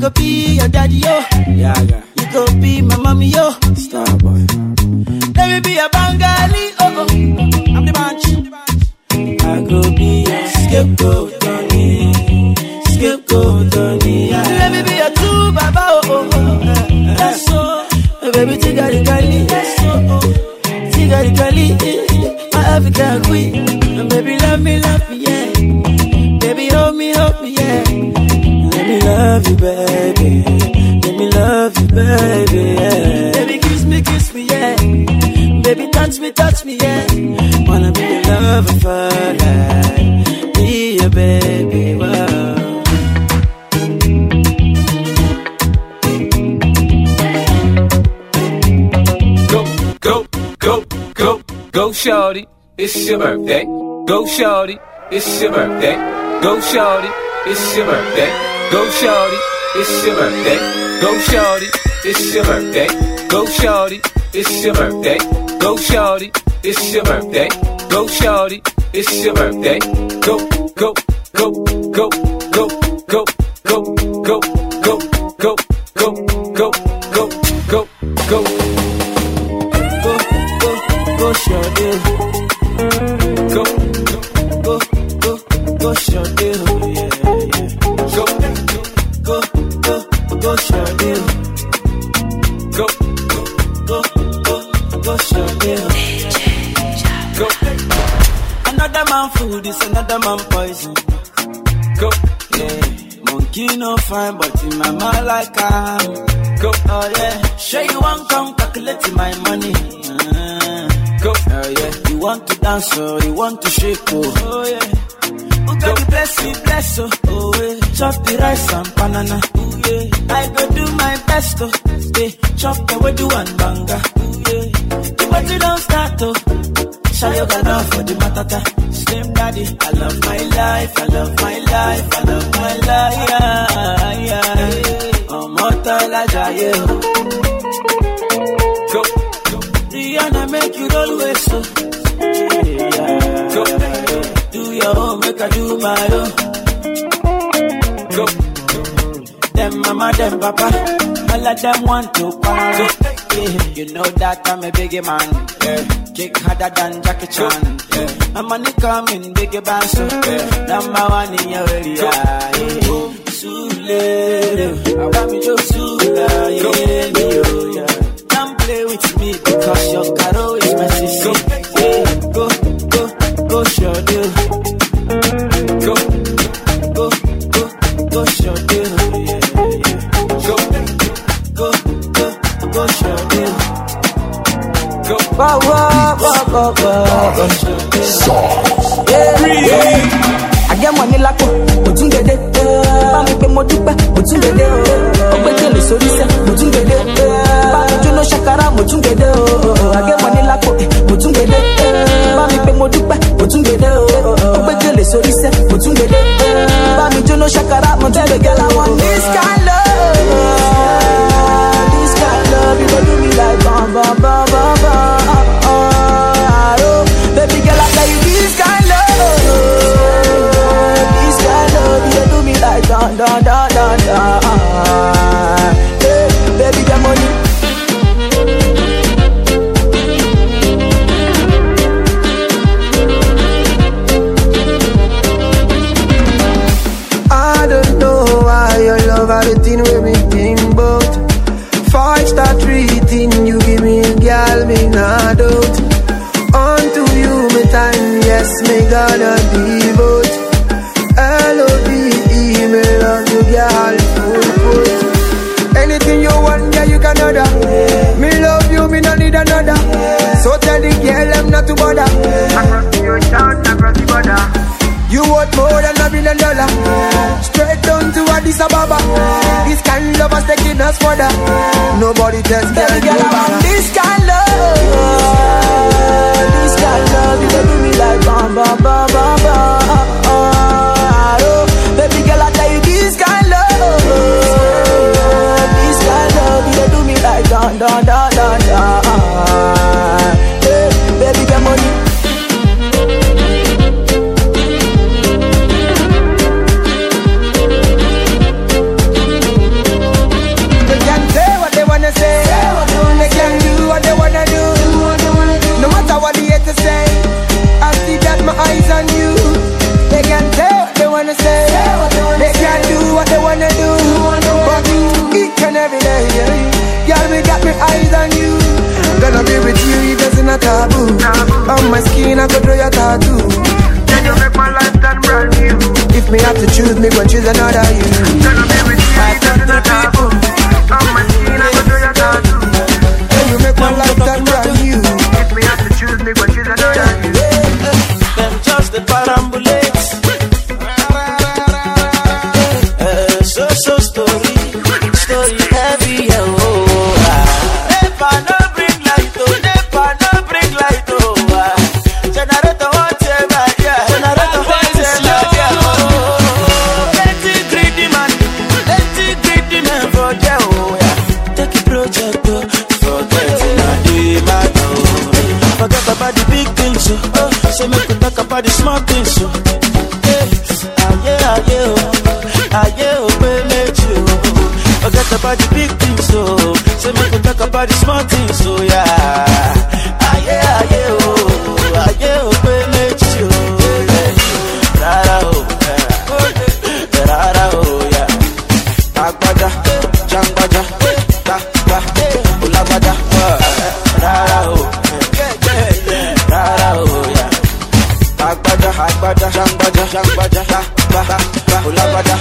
Go be your daddy, yo. Yeah, yeah. You go be my mommy, yo. Star boy. Let me be your Bengali, oh, oh. I'm the bunch. I go be your scapegoat, Tony. Scapegoat, Tony. Yeah. Let me be your true baba, oh, oh, oh. Yes, so. Baby, tigari go, shorty. It's your birthday. Go, shorty. It's your birthday. Go, shorty. It's your birthday. Go, shorty. It's your birthday. Go, shorty. It's your birthday. Go, shorty. It's your birthday. Go, shorty. It's your birthday. Go, shorty. It's your birthday. Go, go, go, go, go, go, go, go, go, go, go, go, go, go. Go, like I'm. go, Oh yeah, sure you want come calculate my money. Uh, go, oh yeah, you want to dance or you want to shake oh. Oh yeah, who got the bless me bless oh. Oh yeah, chop the rice and banana. Ooh yeah, I go do my best oh. Yeah, chop the way do and banga. Ooh yeah, the party don't start oh. Shayo gana for the matata. Slim daddy, I love my life, I love my life, I love my life. Yeah, yeah. Ọmọ tọ́lá jayé o. go, Rihanna make you roll with so. Go, Do your own, make I do my own. go, Them mama, them papa, all of them want to quarrel. Yeah. You know that I'm a biggie man. Yeah. Kick harder than Jackie Chan. Yeah. I'm money coming, biggie band so. Yeah. Number one in your area. Yeah. Sule, I want me to Sula, yeah, yeah, me doubt. Unto you me time yes me gonna devote. L-O-V-E me love you girl full put. Anything you want yeah you can order. Me love you me no need another. So tell the girl I'm not to bother. Across the ocean across the border. You worth more it's a. This kind of love is taking us further. Nobody tells me about this kind of love. This kind of love, you do me like bam bam bam bam bam. clean, I could do your tattoo. Then you make my life that brand new. If me have to choose, me go choose another you. Gonna be with you, over the small things. So. Hey, ah yeah, ah yeah, oh, ah yeah, oh, baby, you. Oh. Forget about the big things. So, say make go talk about the small things. So yeah. bada, hot bada, jam bada, jam bada, ba ba, ha, ba, hula bada.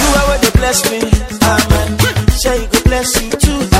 You are what they bless me, amen. Say you go bless you too.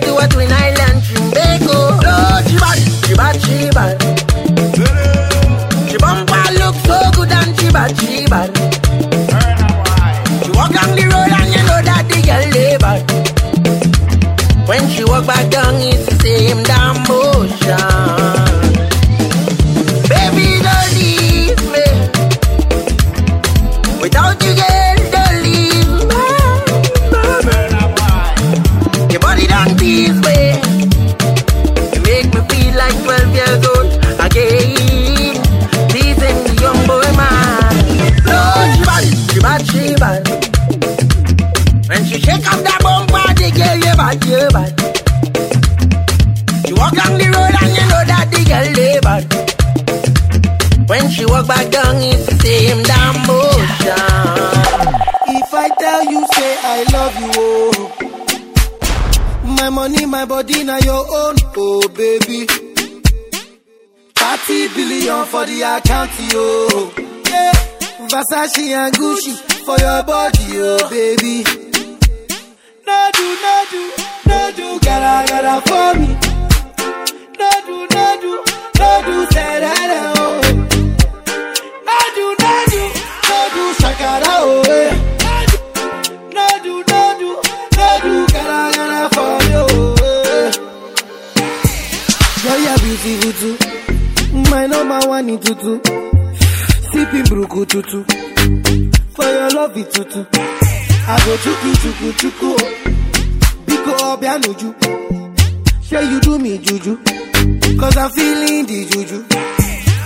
do a 29 bad, you bad. She walk down the road and you know that the girl they bad. When she walk back down, it's the same damn motion. If I tell you, say I love you, oh. My money, my body, now your own, oh baby. 30 billion for the account, yo. Yeah. Versace and Gucci for your body, oh baby. No do, no do, no do, gotta, gotta for me. No do, no do, no do, say that, oh. No do, no do, no do, shakara, oh. No do, no do, no do, gotta, gotta for you. Girl, you're beautiful too. My number one in tutu. Sipping burukutu. For your love it tutu. I go chuku chuku chuku. Biko obianuju. Say you do me juju. Cause I'm feeling the juju.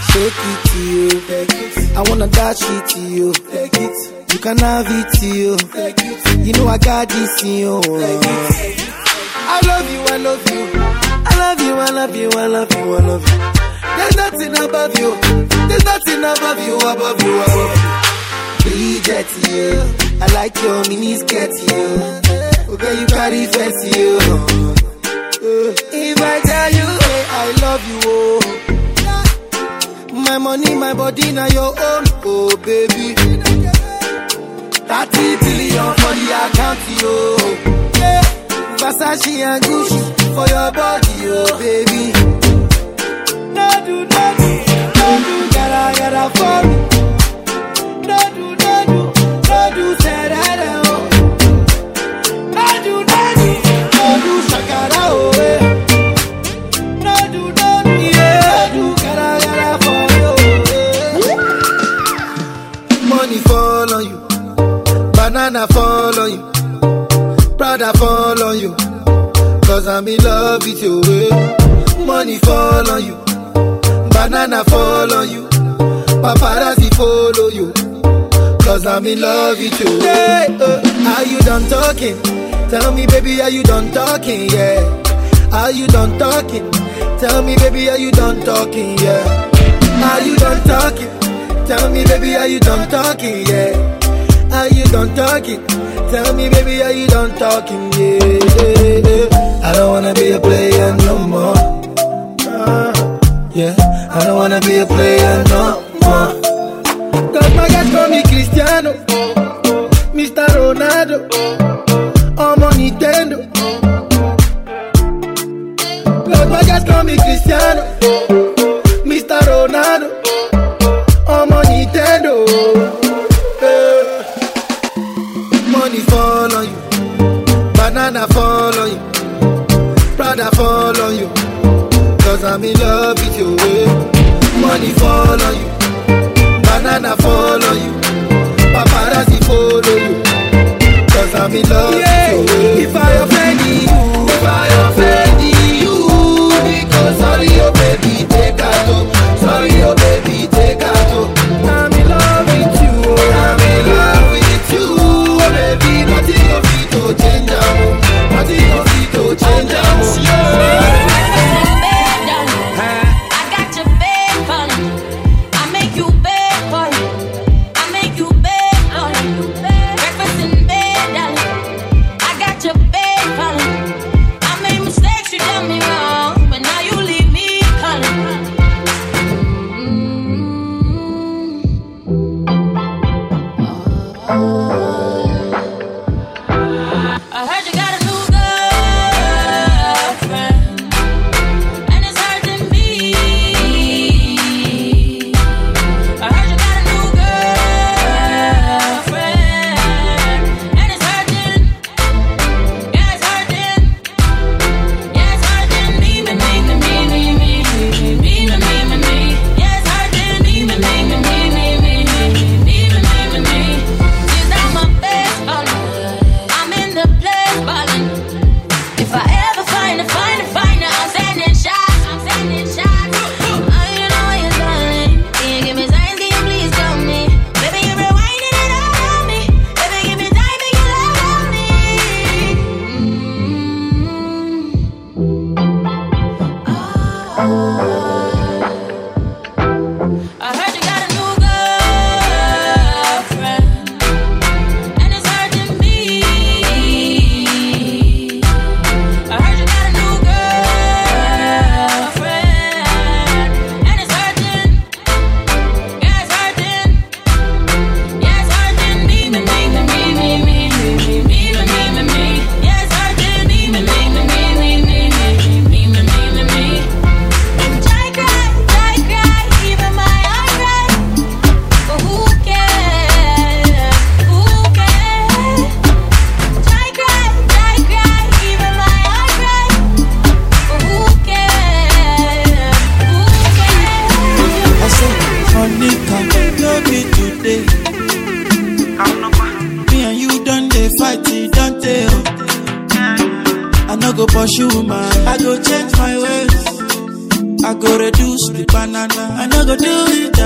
Shake it to you. I wanna dash it to you. Take it. You can have it to you. Take it. You know I got this in you. I love you, I love you. I love you, I love you, I love you, I love you. There's nothing above you. There's nothing above you, above you, above you. Bridget, you. I like your mini skirt, you. Okay, you carry fancy, you. If I tell you, hey, I love you, oh. My money, my body, now your own, oh baby. 30 billion for the account, yo. Yeah. Versace and Gucci for your body, oh baby. No do, no do, no do, gotta, gotta for me. Love with you. eh. Money fall on you. Banana fall on you. Paparazzi follow you. Cause I'm in love with you. Hey, uh, are you done talking? Tell me, baby, are you done talking? Yeah. Are you done talking? Tell me, baby, are you done talking? Yeah. Are you done talking? Tell me, baby, are you done talking? Yeah. Are you done talking? Tell me, baby, are you done talking? Yeah, yeah, yeah. I don't wanna be a player no more. Yeah, I don't wanna be a player no more. My Cristiano, Mr. Ronaldo, I'm Nintendo. My guys call Cristiano, Mr. Ronaldo, I'm Nintendo. Money fall on you, banana fall I'm in love with you. Money fall on you, banana fall on you, paparazzi follow you. Cause I'm in love with you. If I pursue man. I go change my ways. I go reduce the banana. I no go do it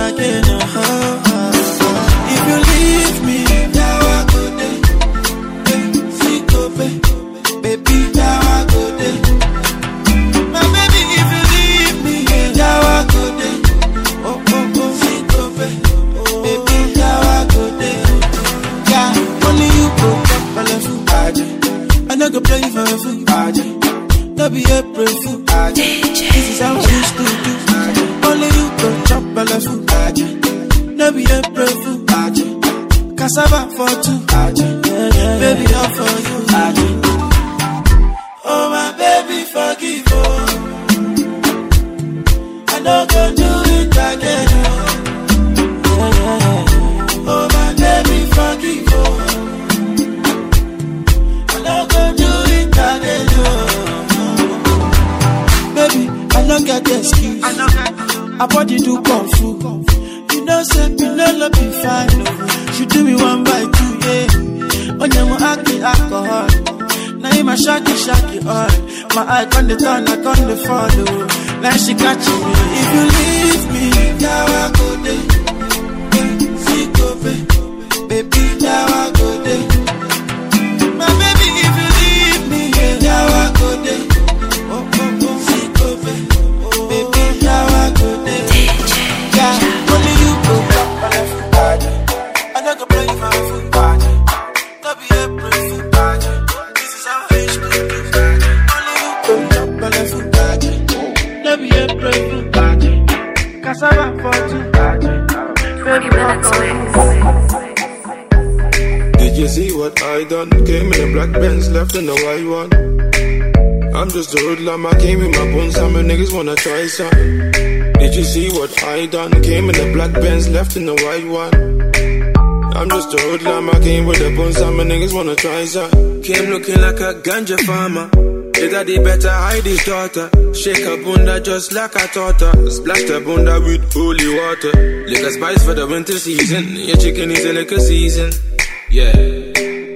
No be April I body do kung fu. You know, say be fine. Oh. No. She do me one by two, yeah. On your acting alcohol. Now you my shaky shaky all. My eye on the turn, I on the follow. Oh. Now she catching me. If you leave me, now I go there. Baby, now I go I done? Came in a black Benz, left in the white one. I'm just a hoodlum, I came in my bones, some niggas wanna try some. Did you see what I done? Came in a black Benz, left in the white one. I'm just a hoodlum, I came with the bones, some niggas wanna try some. Came looking like a ganja farmer. His daddy better hide his daughter. Shake a bunda just like taught her. Splash the bunda with holy water. Liquor spice for the winter season. Your chicken is a liquor season. Yeah.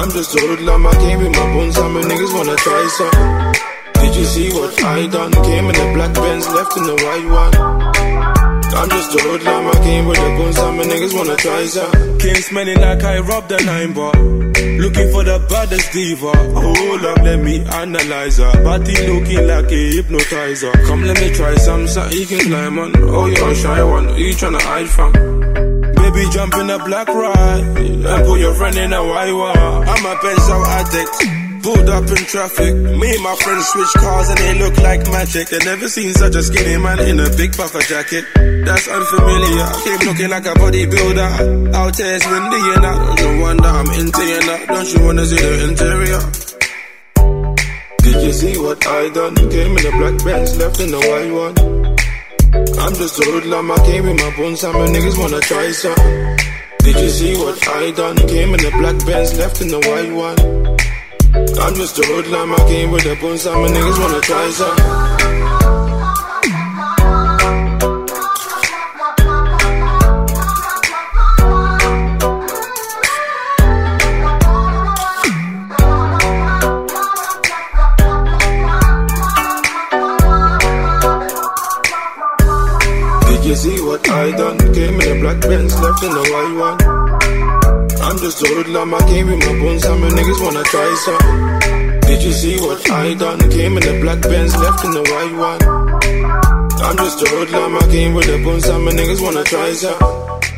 I'm just a hoodlum, I came with my bones, some niggas wanna try some. Did you see what I done? Came in the black Benz, left in the white one. I'm just a hoodlum, I came with the bones, some niggas wanna try some. Came smelling like I robbed a nine bar. Looking for the baddest diva. Hold up, let me analyze her. Body looking like a hypnotizer. Come, let me try some, something you can climb on. Oh, you're a shy one. You tryna hide from? Baby, jump in a black ride and put your friend in a white one. I'm a pencil addict. Pulled up in traffic. Me and my friends switch cars and they look like magic. They never seen such a skinny man in a big puffer jacket. That's unfamiliar. Came looking like a bodybuilder. Out here it's windy I don't wonder I'm into you now. Don't you wanna see the interior? Did you see what I done? Came in a black Benz, left in the white one. I'm just a hoodlum, I came with my bones, some niggas wanna try some. Did you see what I done? Came in the black Benz, left in the white one. I'm just a hoodlum, I came with the bones, some niggas wanna try some. Left in the one. I'm just a hoodlum, I came with my bones, and my niggas wanna try some. Did you see what I done? Came in the black Benz, left in the white one. I'm just a hoodlum, I came with the bones, and my niggas wanna try some.